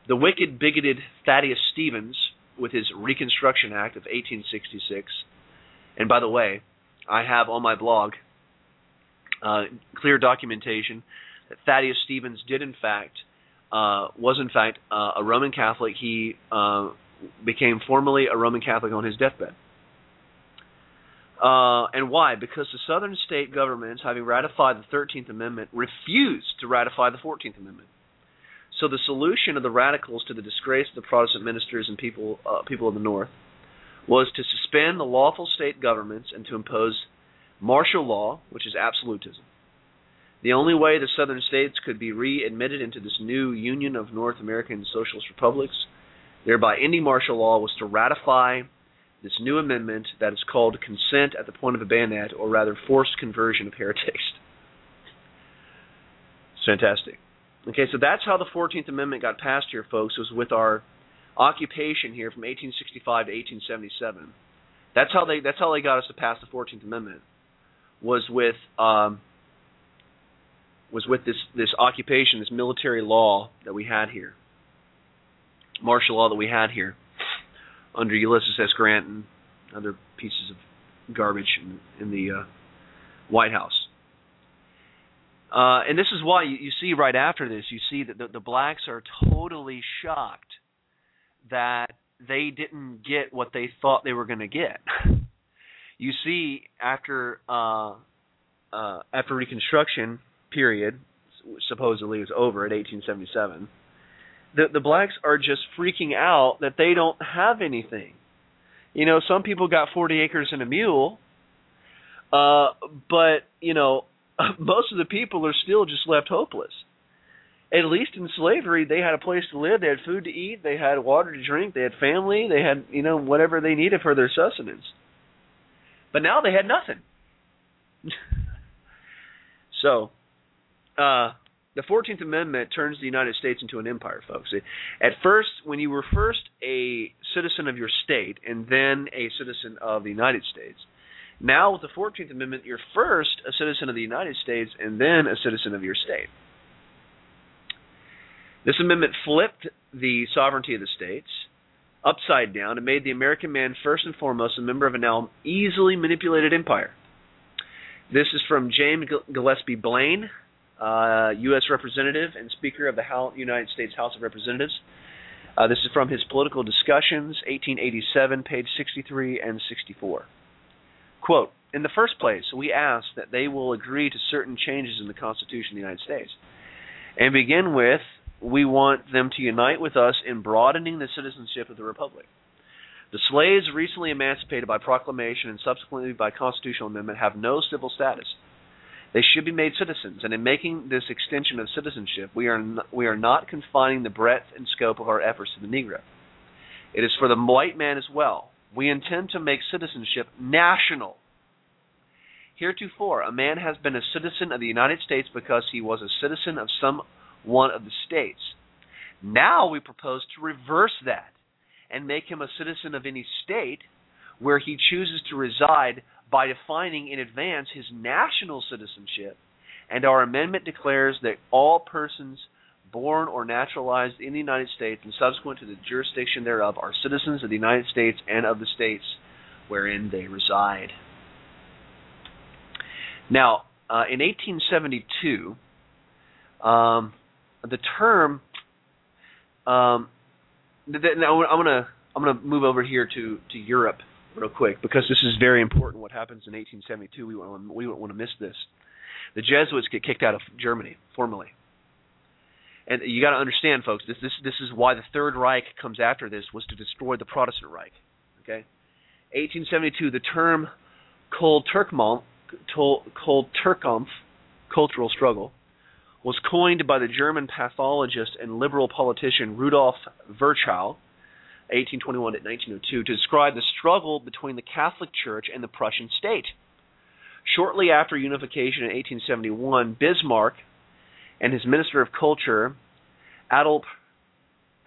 the wicked, bigoted Thaddeus Stevens, with his Reconstruction Act of 1866. And by the way, I have on my blog uh, clear documentation that Thaddeus Stevens did, in fact, uh, was in fact uh, a Roman Catholic. He uh, became formally a Roman Catholic on his deathbed. Uh, and why? Because the southern state governments, having ratified the 13th Amendment, refused to ratify the 14th Amendment. So the solution of the radicals to the disgrace of the Protestant ministers and people, uh, people of the North was to suspend the lawful state governments and to impose martial law, which is absolutism. The only way the southern states could be readmitted into this new union of North American socialist republics, thereby ending martial law, was to ratify this new amendment that is called consent at the point of the bayonet, or rather forced conversion of heretics. It's fantastic. Okay, so that's how the 14th Amendment got passed here, folks, was with our occupation here from 1865 to 1877. That's how they that's how they got us to pass the 14th Amendment was with um, was with this this occupation, this military law that we had here, martial law that we had here under Ulysses S. Grant and other pieces of garbage in, in the uh, White House. Uh, and this is why you, you, see right after this, you see that the, the blacks are totally shocked that they didn't get what they thought they were going to get. [LAUGHS] you see after uh, uh, after Reconstruction period, supposedly was over at 1877 the the blacks are just freaking out that they don't have anything. You know, some people got 40 acres and a mule, uh, but you know, [LAUGHS] most of the people are still just left hopeless. At least in slavery, they had a place to live, they had food to eat, they had water to drink, they had family, they had you know whatever they needed for their sustenance. But now they had nothing. [LAUGHS] so, uh, the Fourteenth Amendment turns the United States into an empire, folks. At first, when you were first a citizen of your state and then a citizen of the United States, now with the Fourteenth Amendment, you're first a citizen of the United States and then a citizen of your state. This amendment flipped the sovereignty of the states upside down and made the American man first and foremost a member of an now easily manipulated empire. This is from James Gillespie Blaine, uh, U.S. Representative and Speaker of the House, United States House of Representatives. Uh, this is from his Political Discussions, 1887, page 63 and 64. Quote, in the first place, we ask that they will agree to certain changes in the Constitution of the United States. And begin with, we want them to unite with us in broadening the citizenship of the Republic. The slaves recently emancipated by proclamation and subsequently by constitutional amendment have no civil status. They should be made citizens, and in making this extension of citizenship, we are not, we are not confining the breadth and scope of our efforts to the Negro. It is for the white man as well. We intend to make citizenship national. Heretofore, a man has been a citizen of the United States because he was a citizen of some one of the states. Now we propose to reverse that and make him a citizen of any state where he chooses to reside by defining in advance his national citizenship, and our amendment declares that all persons born or naturalized in the United States and subsequent to the jurisdiction thereof are citizens of the United States and of the states wherein they reside. Now, uh, in 1872, um, the term um, now I'm gonna I'm gonna move over here to to Europe real quick because this is very important. What happens in 1872? We won't, we won't want to miss this. The Jesuits get kicked out of Germany formally, and you got to understand, folks. This this this is why the Third Reich comes after this was to destroy the Protestant Reich. Okay, 1872. The term Cold Turkmont, Cold Turkampf, cultural struggle, was coined by the German pathologist and liberal politician Rudolf Virchow 1821 to 1902, to describe the struggle between the Catholic Church and the Prussian state. Shortly after unification in 1871, Bismarck and his Minister of Culture, Adalb,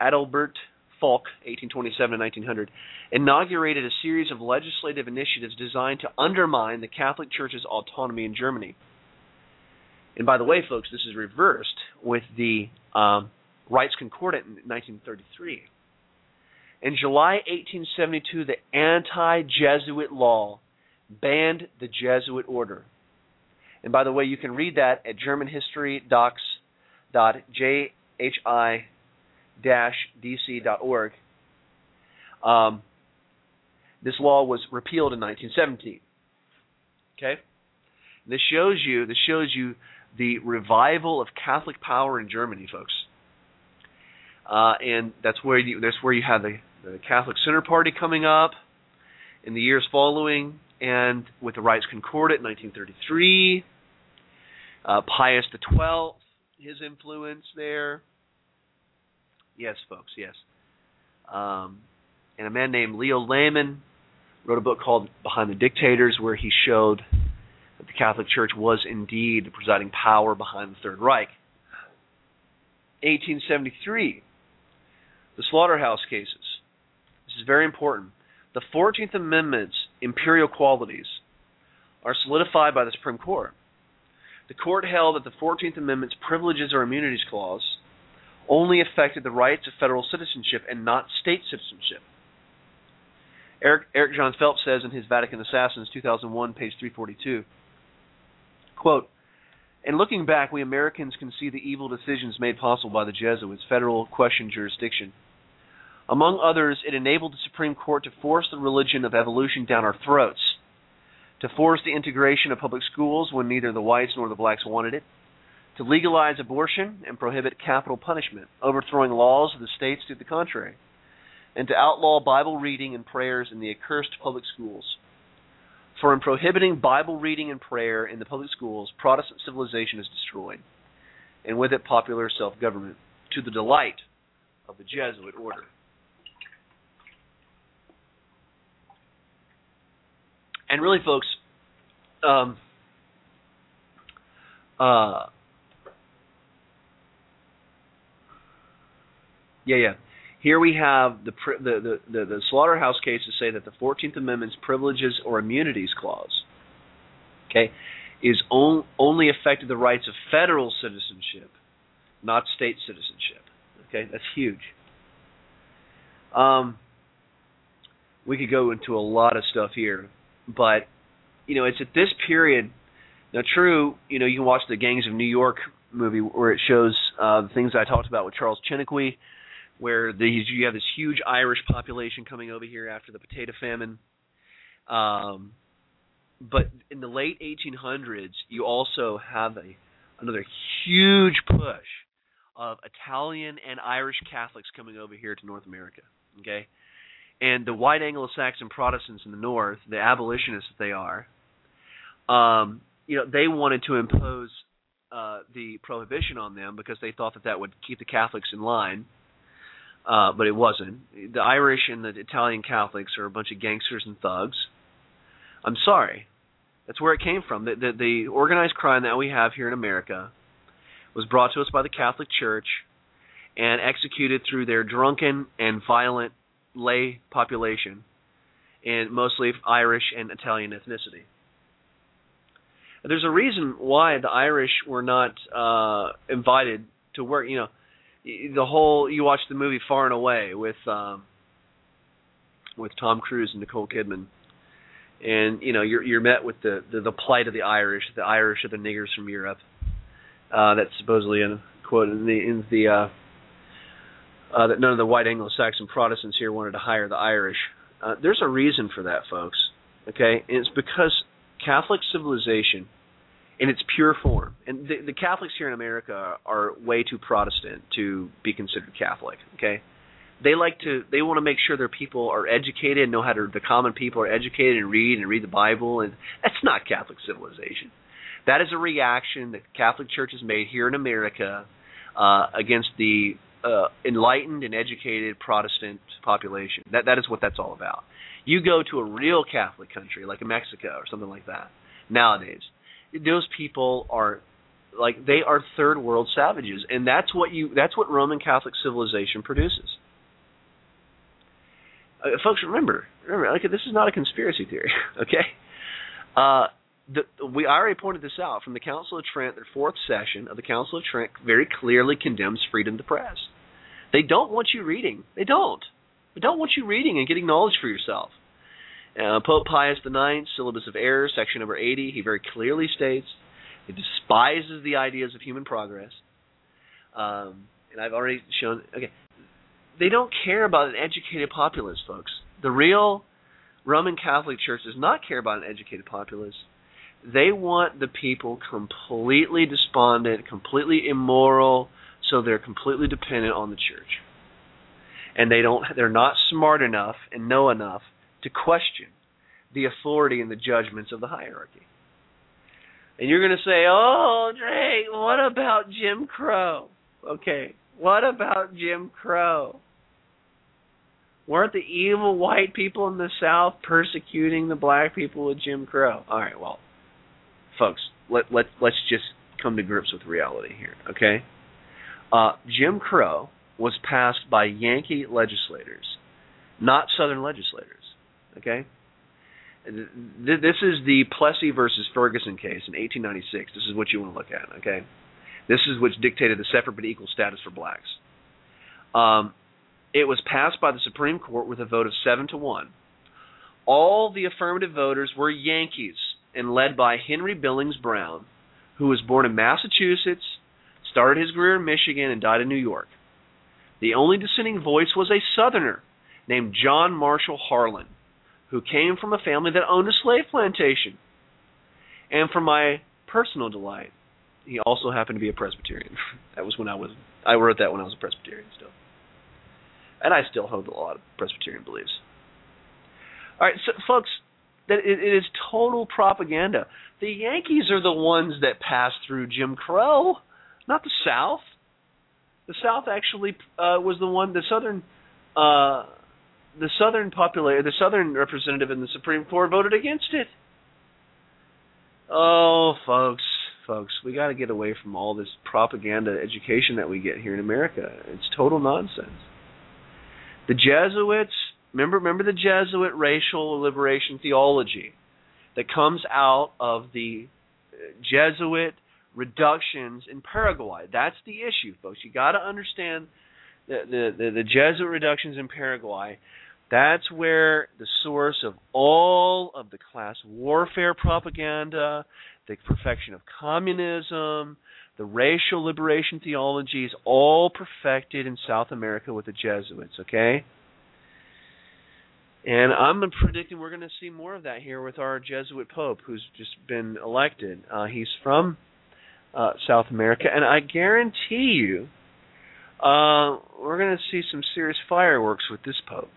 Adalbert Falk, 1827 to 1900, inaugurated a series of legislative initiatives designed to undermine the Catholic Church's autonomy in Germany. And by the way, folks, this is reversed with the um, Reichskonkordat in 1933. In July 1872, the anti Jesuit law banned the Jesuit order. And by the way, you can read that at germanhistory.docs.jhi-dc.org. Um, this law was repealed in 1917. Okay, this shows you this shows you the revival of Catholic power in Germany, folks. Uh, and that's where you that's where you have the the Catholic Center Party coming up in the years following. and with the Reichskonkordat in 1933. Uh, Pius XII, his influence there. Yes, folks, yes. Um, and a man named Leo Lehmann wrote a book called Behind the Dictators, where he showed that the Catholic Church was indeed the presiding power behind the Third Reich. 1873, the slaughterhouse cases. Is very important. The 14th Amendment's imperial qualities are solidified by the Supreme Court. The court held that the 14th Amendment's privileges or immunities clause only affected the rights of federal citizenship and not state citizenship. Eric, Eric John Phelps says in his Vatican Assassins, 2001, page 342, quote, in looking back, we Americans can see the evil decisions made possible by the Jesuits' federal question jurisdiction. Among others, it enabled the Supreme Court to force the religion of evolution down our throats, to force the integration of public schools when neither the whites nor the blacks wanted it, to legalize abortion and prohibit capital punishment, overthrowing laws of the states to the contrary, and to outlaw Bible reading and prayers in the accursed public schools. For in prohibiting Bible reading and prayer in the public schools, Protestant civilization is destroyed, and with it popular self government, to the delight of the Jesuit order. And really, folks, um, uh, yeah, yeah. Here we have the, the, the, the, slaughterhouse cases say that the 14th Amendment's privileges or immunities clause, okay, is on, only affected the rights of federal citizenship, not state citizenship. Okay, that's huge. Um, we could go into a lot of stuff here, but you know, it's at this period. Now, true, you know, you can watch the Gangs of New York movie where it shows uh, the things I talked about with Charles Chiniquy where these you have this huge Irish population coming over here after the potato famine. Um, but in the late 1800s, you also have a another huge push of Italian and Irish Catholics coming over here to North America. Okay, and the white Anglo-Saxon Protestants in the North, the abolitionists that they are, um, you know, they wanted to impose uh, the prohibition on them because they thought that that would keep the Catholics in line uh, but it wasn't. The Irish and the Italian Catholics are a bunch of gangsters and thugs. I'm sorry. That's where it came from. The, the, the organized crime that we have here in America was brought to us by the Catholic Church and executed through their drunken and violent lay population, and mostly Irish and Italian ethnicity. There's a reason why the Irish were not uh, invited to work. You know, the whole you watch the movie Far and Away with um with Tom Cruise and Nicole Kidman. And you know you're you're met with the, the the plight of the Irish. The Irish are the niggers from Europe. Uh, that's supposedly in quote in the in the uh, uh, that none of the white Anglo-Saxon Protestants here wanted to hire the Irish. Uh, there's a reason for that, folks. Okay, and it's because Catholic civilization in its pure form. And the, the Catholics here in America are way too Protestant to be considered Catholic. Okay, they like to they want to make sure their people are educated know how to the common people are educated and read and read the Bible, and that's not Catholic civilization. That is a reaction that the Catholic Church has made here in America uh, against the uh, enlightened and educated Protestant population. That that is what that's all about. You go to a real Catholic country like Mexico or something like that nowadays those people are like they are third world savages and that's what you that's what roman catholic civilization produces uh, folks remember remember like this is not a conspiracy theory [LAUGHS] okay uh the, we already pointed this out from the Council of Trent. Their fourth session of the Council of Trent very clearly condemns freedom to press. They don't want you reading. They don't. They don't want you reading and getting knowledge for yourself. Uh, Pope Pius IX, Syllabus of Errors, section number 80, he very clearly states he despises the ideas of human progress. Um, and I've already shown, okay, they don't care about an educated populace, folks. The real Roman Catholic Church does not care about an educated populace. They want the people completely despondent, completely immoral, so they're completely dependent on the church. And they don't they're not smart enough and know enough to question. the authority and the judgments of the hierarchy. And you're going to say, "Oh, Drake, what about Jim Crow?" Okay, what about Jim Crow? Weren't the evil white people in the South persecuting the black people with Jim Crow? All right, well, folks, let let let's just come to grips with reality here, okay? Uh, Jim Crow was passed by Yankee legislators, not Southern legislators, okay? This is the Plessy versus Ferguson case in 1896. This is what you want to look at, okay? This is which dictated the separate but equal status for blacks. Um, it was passed by the Supreme Court with a vote of seven to one. All the affirmative voters were Yankees and led by Henry Billings Brown, who was born in Massachusetts, started his career in Michigan, and died in New York. The only dissenting voice was a Southerner named John Marshall Harlan, who came from a family that owned a slave plantation. And for my personal delight, he also happened to be a Presbyterian. [LAUGHS] that was when I was I wrote that when I was a Presbyterian still. And I still hold a lot of Presbyterian beliefs. All right, so folks, that it, it is total propaganda. The Yankees are the ones that passed through Jim Crow, not the South. The South actually uh, was the one, the Southern, uh, the Southern populator, the Southern representative in the Supreme Court voted against it. Oh, folks, folks, we got to get away from all this propaganda education that we get here in America. It's total nonsense. The Jesuits, remember remember the Jesuit racial liberation theology that comes out of the uh, Jesuit reductions in Paraguay. That's the issue, folks. You got to understand the, the, the the Jesuit reductions in Paraguay. That's where the source of all of the class warfare propaganda, the perfection of communism, the racial liberation theology is all perfected in South America with the Jesuits, okay? And I'm predicting we're going to see more of that here with our Jesuit Pope who's just been elected. Uh, he's from uh, South America, and I guarantee you uh, we're going to see some serious fireworks with this Pope.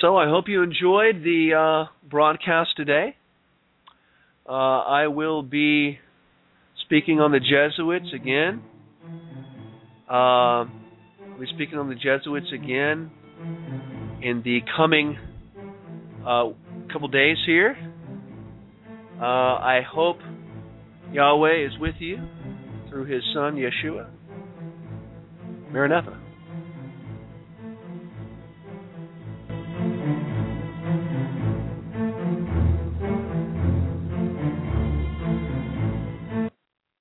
So I hope you enjoyed the uh, broadcast today. Uh, I will be speaking on the Jesuits again. Uh, I'll be speaking on the Jesuits again in the coming uh, couple days here. Uh, I hope Yahweh is with you through His Son Yeshua. Maranatha.